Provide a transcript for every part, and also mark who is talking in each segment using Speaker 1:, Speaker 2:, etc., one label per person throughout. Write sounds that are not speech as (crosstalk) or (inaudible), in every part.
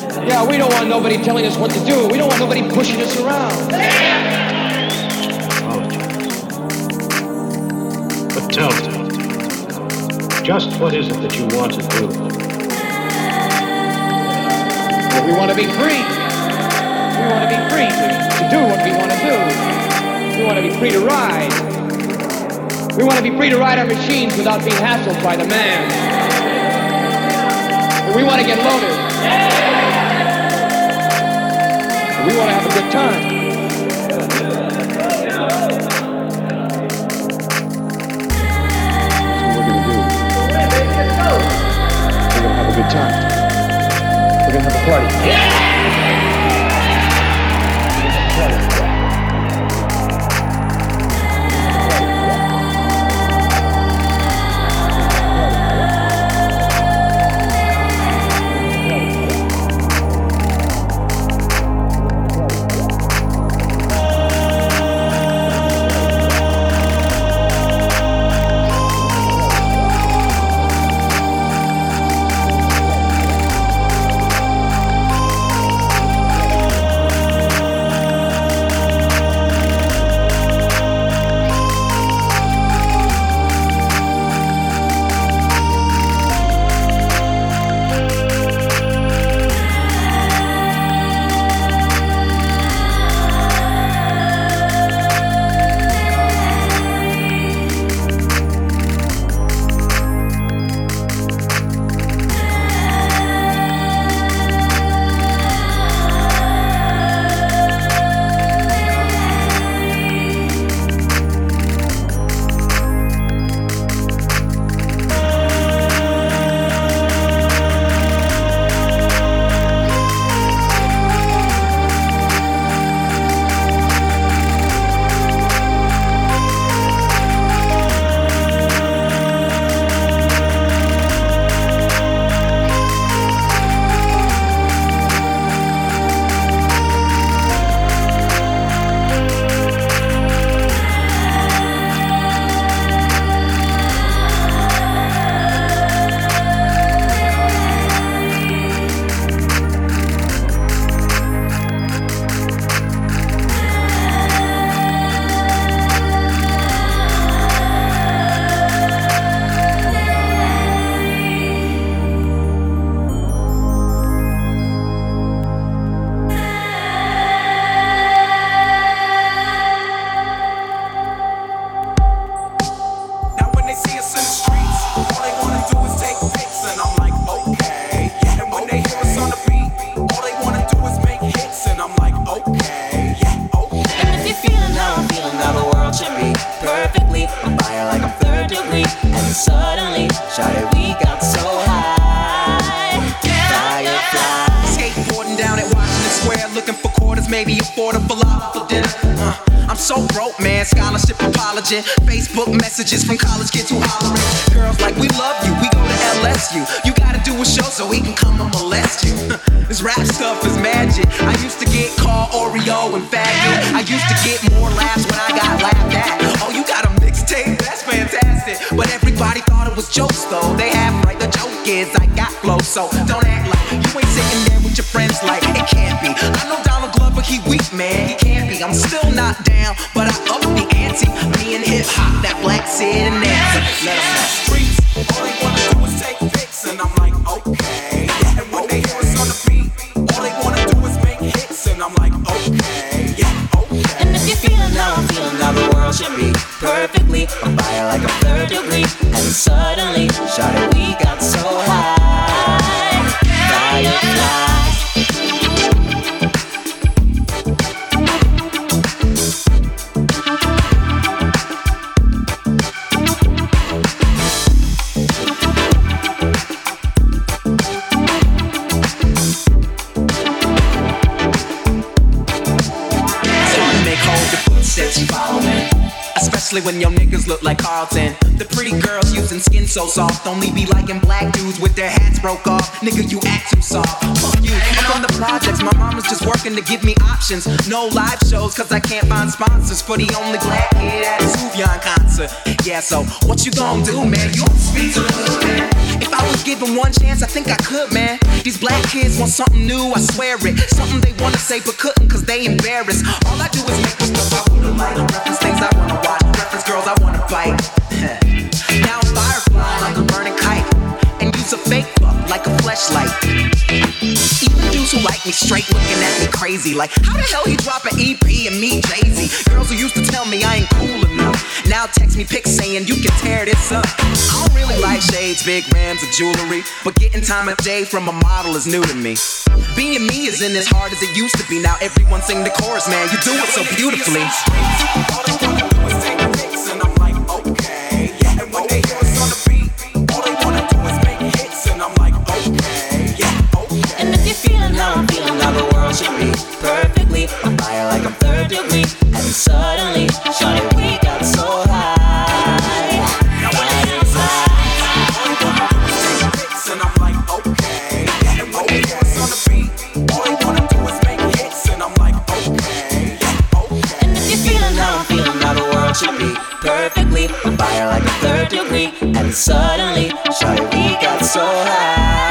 Speaker 1: Yeah, we don't want nobody telling us what to do. We don't want nobody pushing us around. Oh.
Speaker 2: But tell me, just what is it that you want to do?
Speaker 1: Well, we want to be free. We want to be free to, do what we want to do. We want to be free to ride. We want to be free to ride our machines without being hassled by the man. We want to get loaded. We want to have a good time. That's what We're gonna have a good time. We're gonna have a party.
Speaker 3: Yeah! sets following. Especially when your niggas look like Carlton. The pretty girls using skin so soft. Only be liking black dudes with their hats broke off. Nigga, you act too soft. Fuck you. I'm on the projects. My mom was just working to give me options. No live shows, cause I can't find sponsors for the only black kid at a Sufjan concert. Yeah, so what you gonna do, man? You speak to man. If I was given one chance, I think I could, man. These black kids want something new, I swear it. Something they wanna say but couldn't cause they embarrassed. All I do is make them stuff I would've liked. Reference things I wanna watch bite. (laughs) now I'm firefly like a burning kite, and use a fake fuck like a flashlight. Even dudes who like me straight looking at me crazy, like how the hell he drop an EP and meet Jay Z? Girls who used to tell me I ain't cool enough, now text me pics saying you can tear this up. I don't really like shades, big rims, or jewelry, but getting time of day from a model is new to me. Being me isn't as hard as it used to be. Now everyone sing the chorus, man. You do it so beautifully.
Speaker 4: Now world should be perfectly on fire like I'm third degree. And suddenly, shawty, we got so high. Right inside. And I'm like, okay. And if you're feeling now the world should be perfectly on fire like a third degree. And suddenly, shawty, we got so high.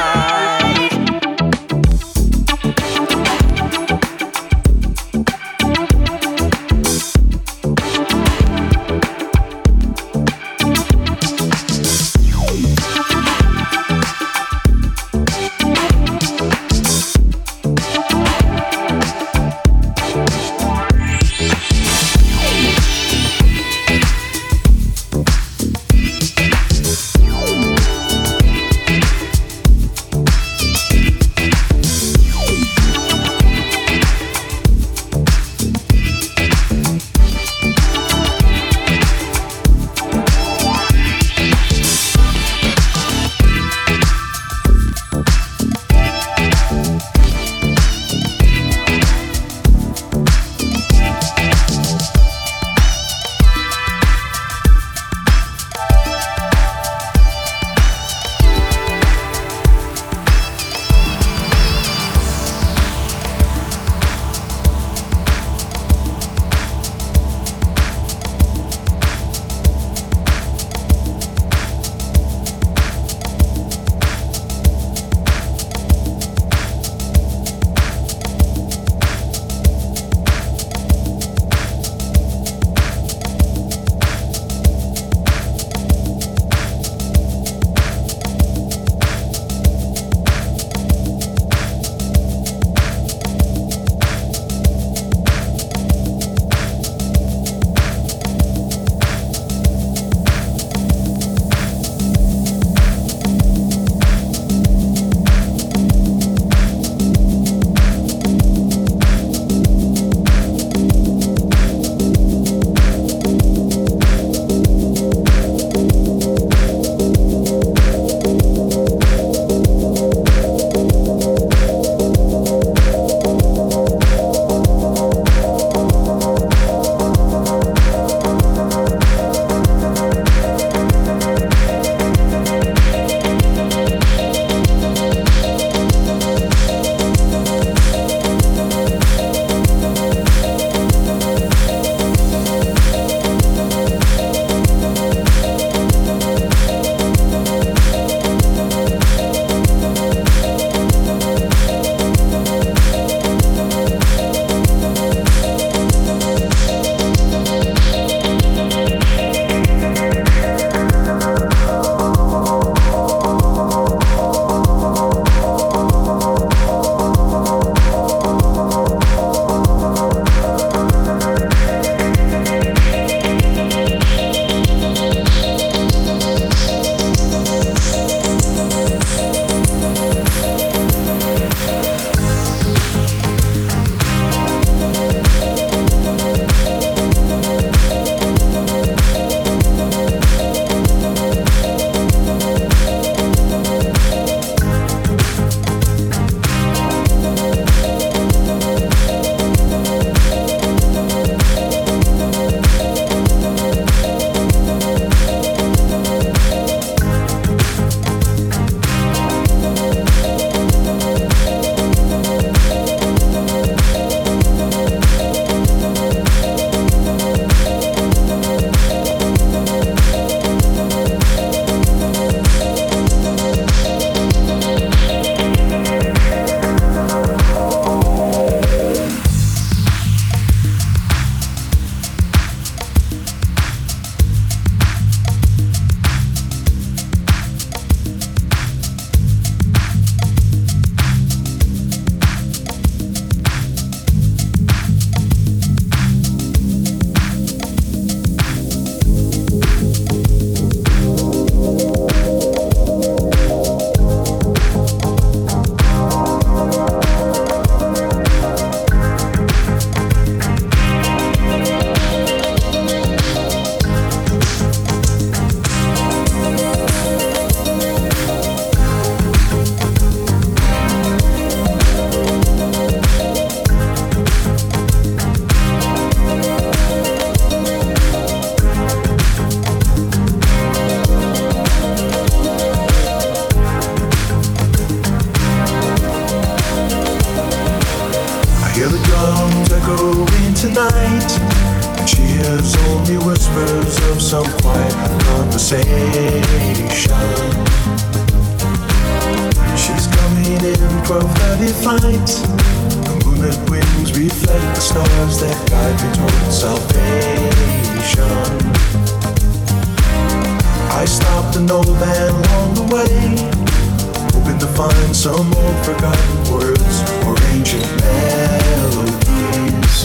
Speaker 5: Old forgotten words or ancient melodies.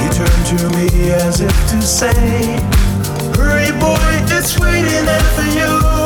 Speaker 5: He turned to me as if to say, Hurry, boy, it's waiting for you.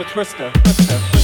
Speaker 1: The
Speaker 6: Krista, Krista.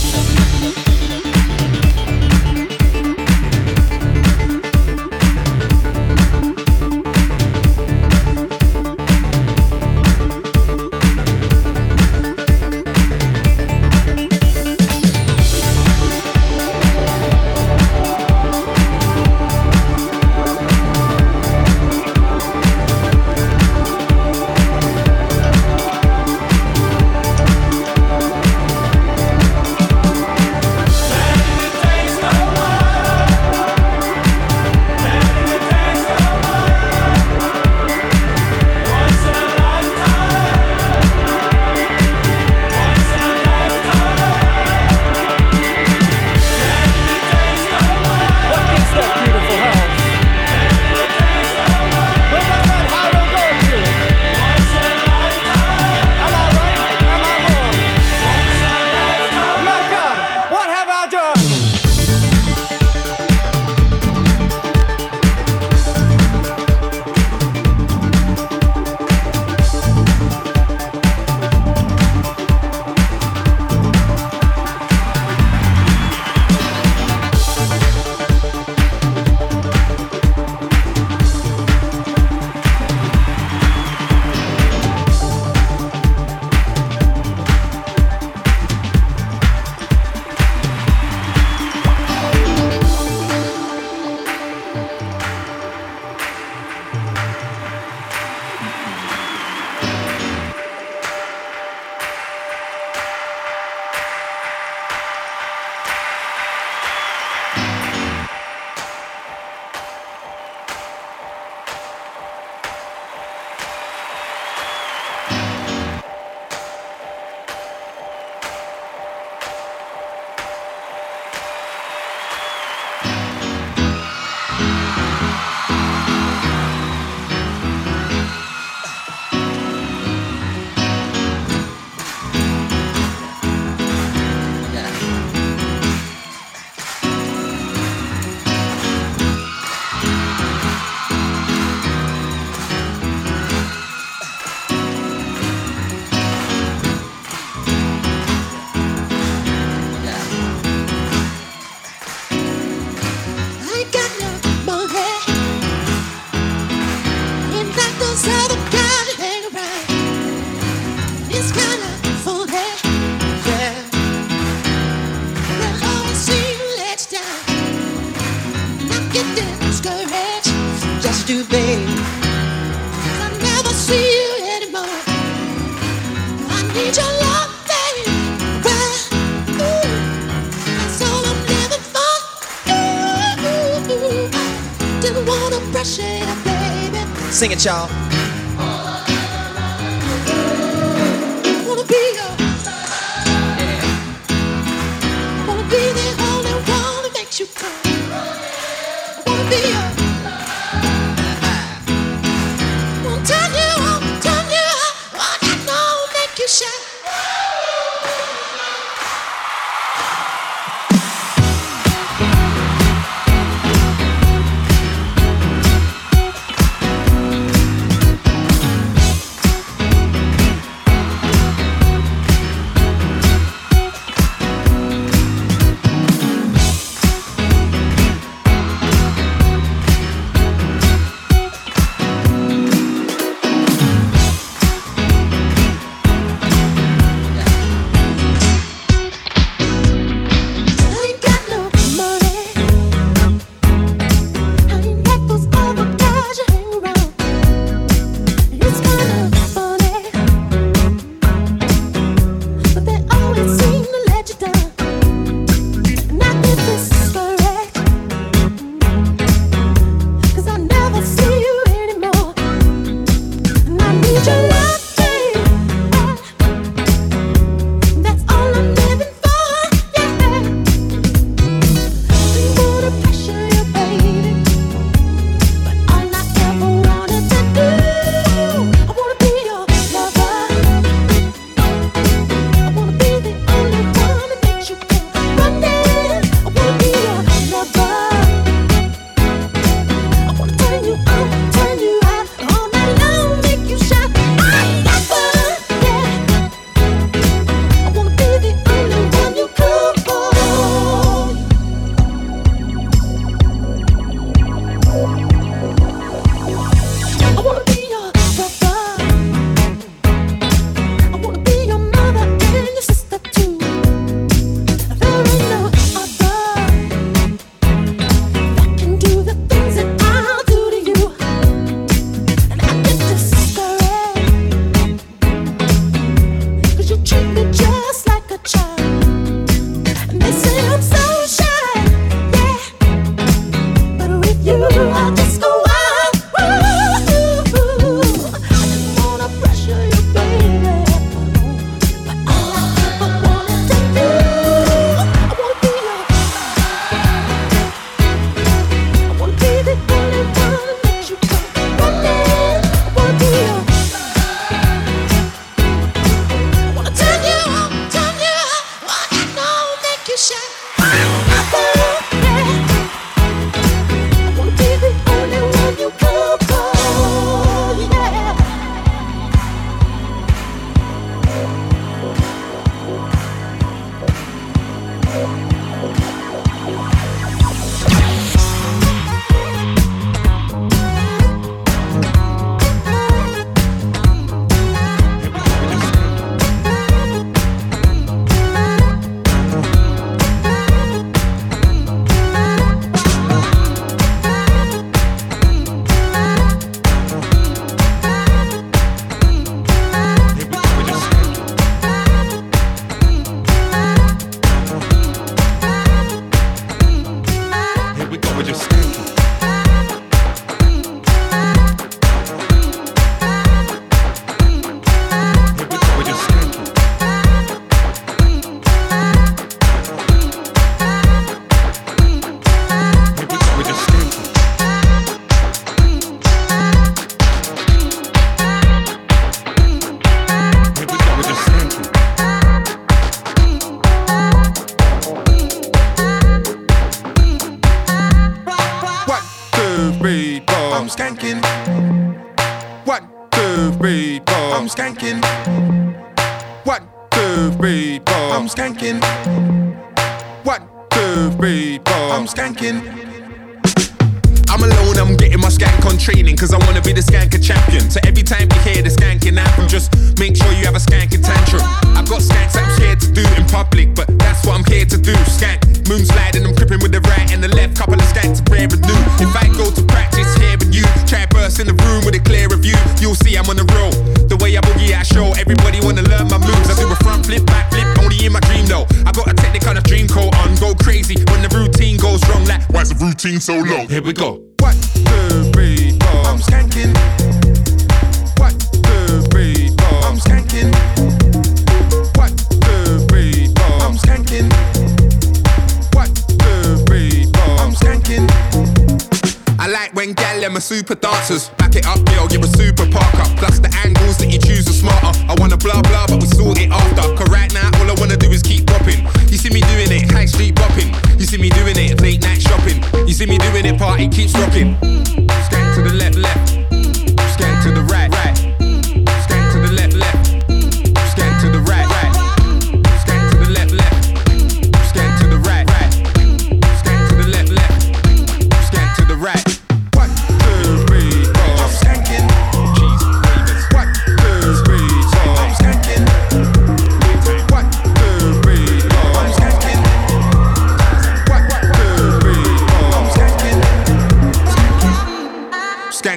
Speaker 6: Sing it,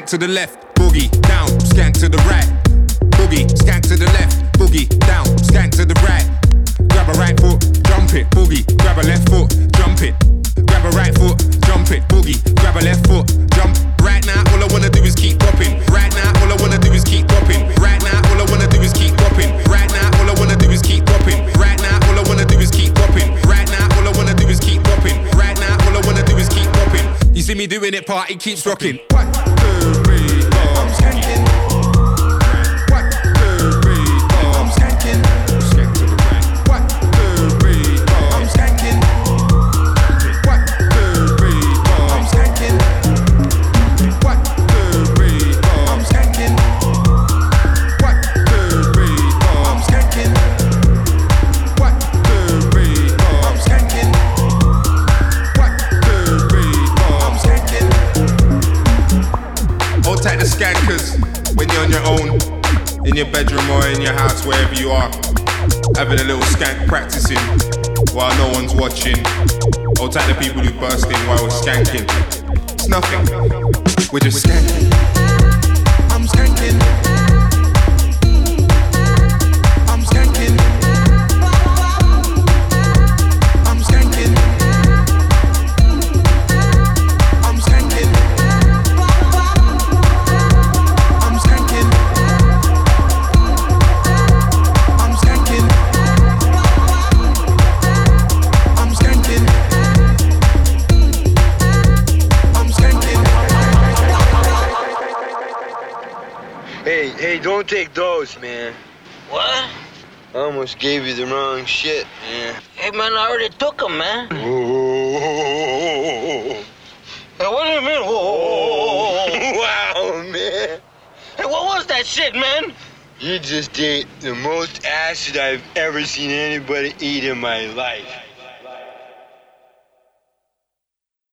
Speaker 6: to the
Speaker 7: left,
Speaker 8: boogie down, skank to the right. Boogie, skank to the left, boogie down, skank to the right. Grab a right foot, jump it, boogie. Grab a left foot, jump it. Grab a right foot, jump it, boogie. Grab a left foot, jump. Right now, all I wanna do is keep popping. Right now, all I wanna do is keep popping. Right now, all I wanna do is keep popping. Right now, all I wanna do is keep popping. Right now, all I wanna do is keep popping. Right now, all I wanna do is keep popping. Right now, all I wanna do is keep popping. You see me doing it, party keeps rocking. What in your house, wherever you are. Having a little skank practicing while no one's watching. Hold tight the people who burst in while we're skanking. It's nothing. We're just skanking. I'm skanking.
Speaker 9: Take those, man.
Speaker 10: What?
Speaker 9: I almost gave you the wrong shit, man.
Speaker 10: Hey, man, I already took them, man.
Speaker 9: Whoa.
Speaker 10: Hey, what do you mean? Whoa. (laughs)
Speaker 9: wow, man.
Speaker 10: Hey, what was that shit, man?
Speaker 9: You just ate the most acid I've ever seen anybody eat in my life.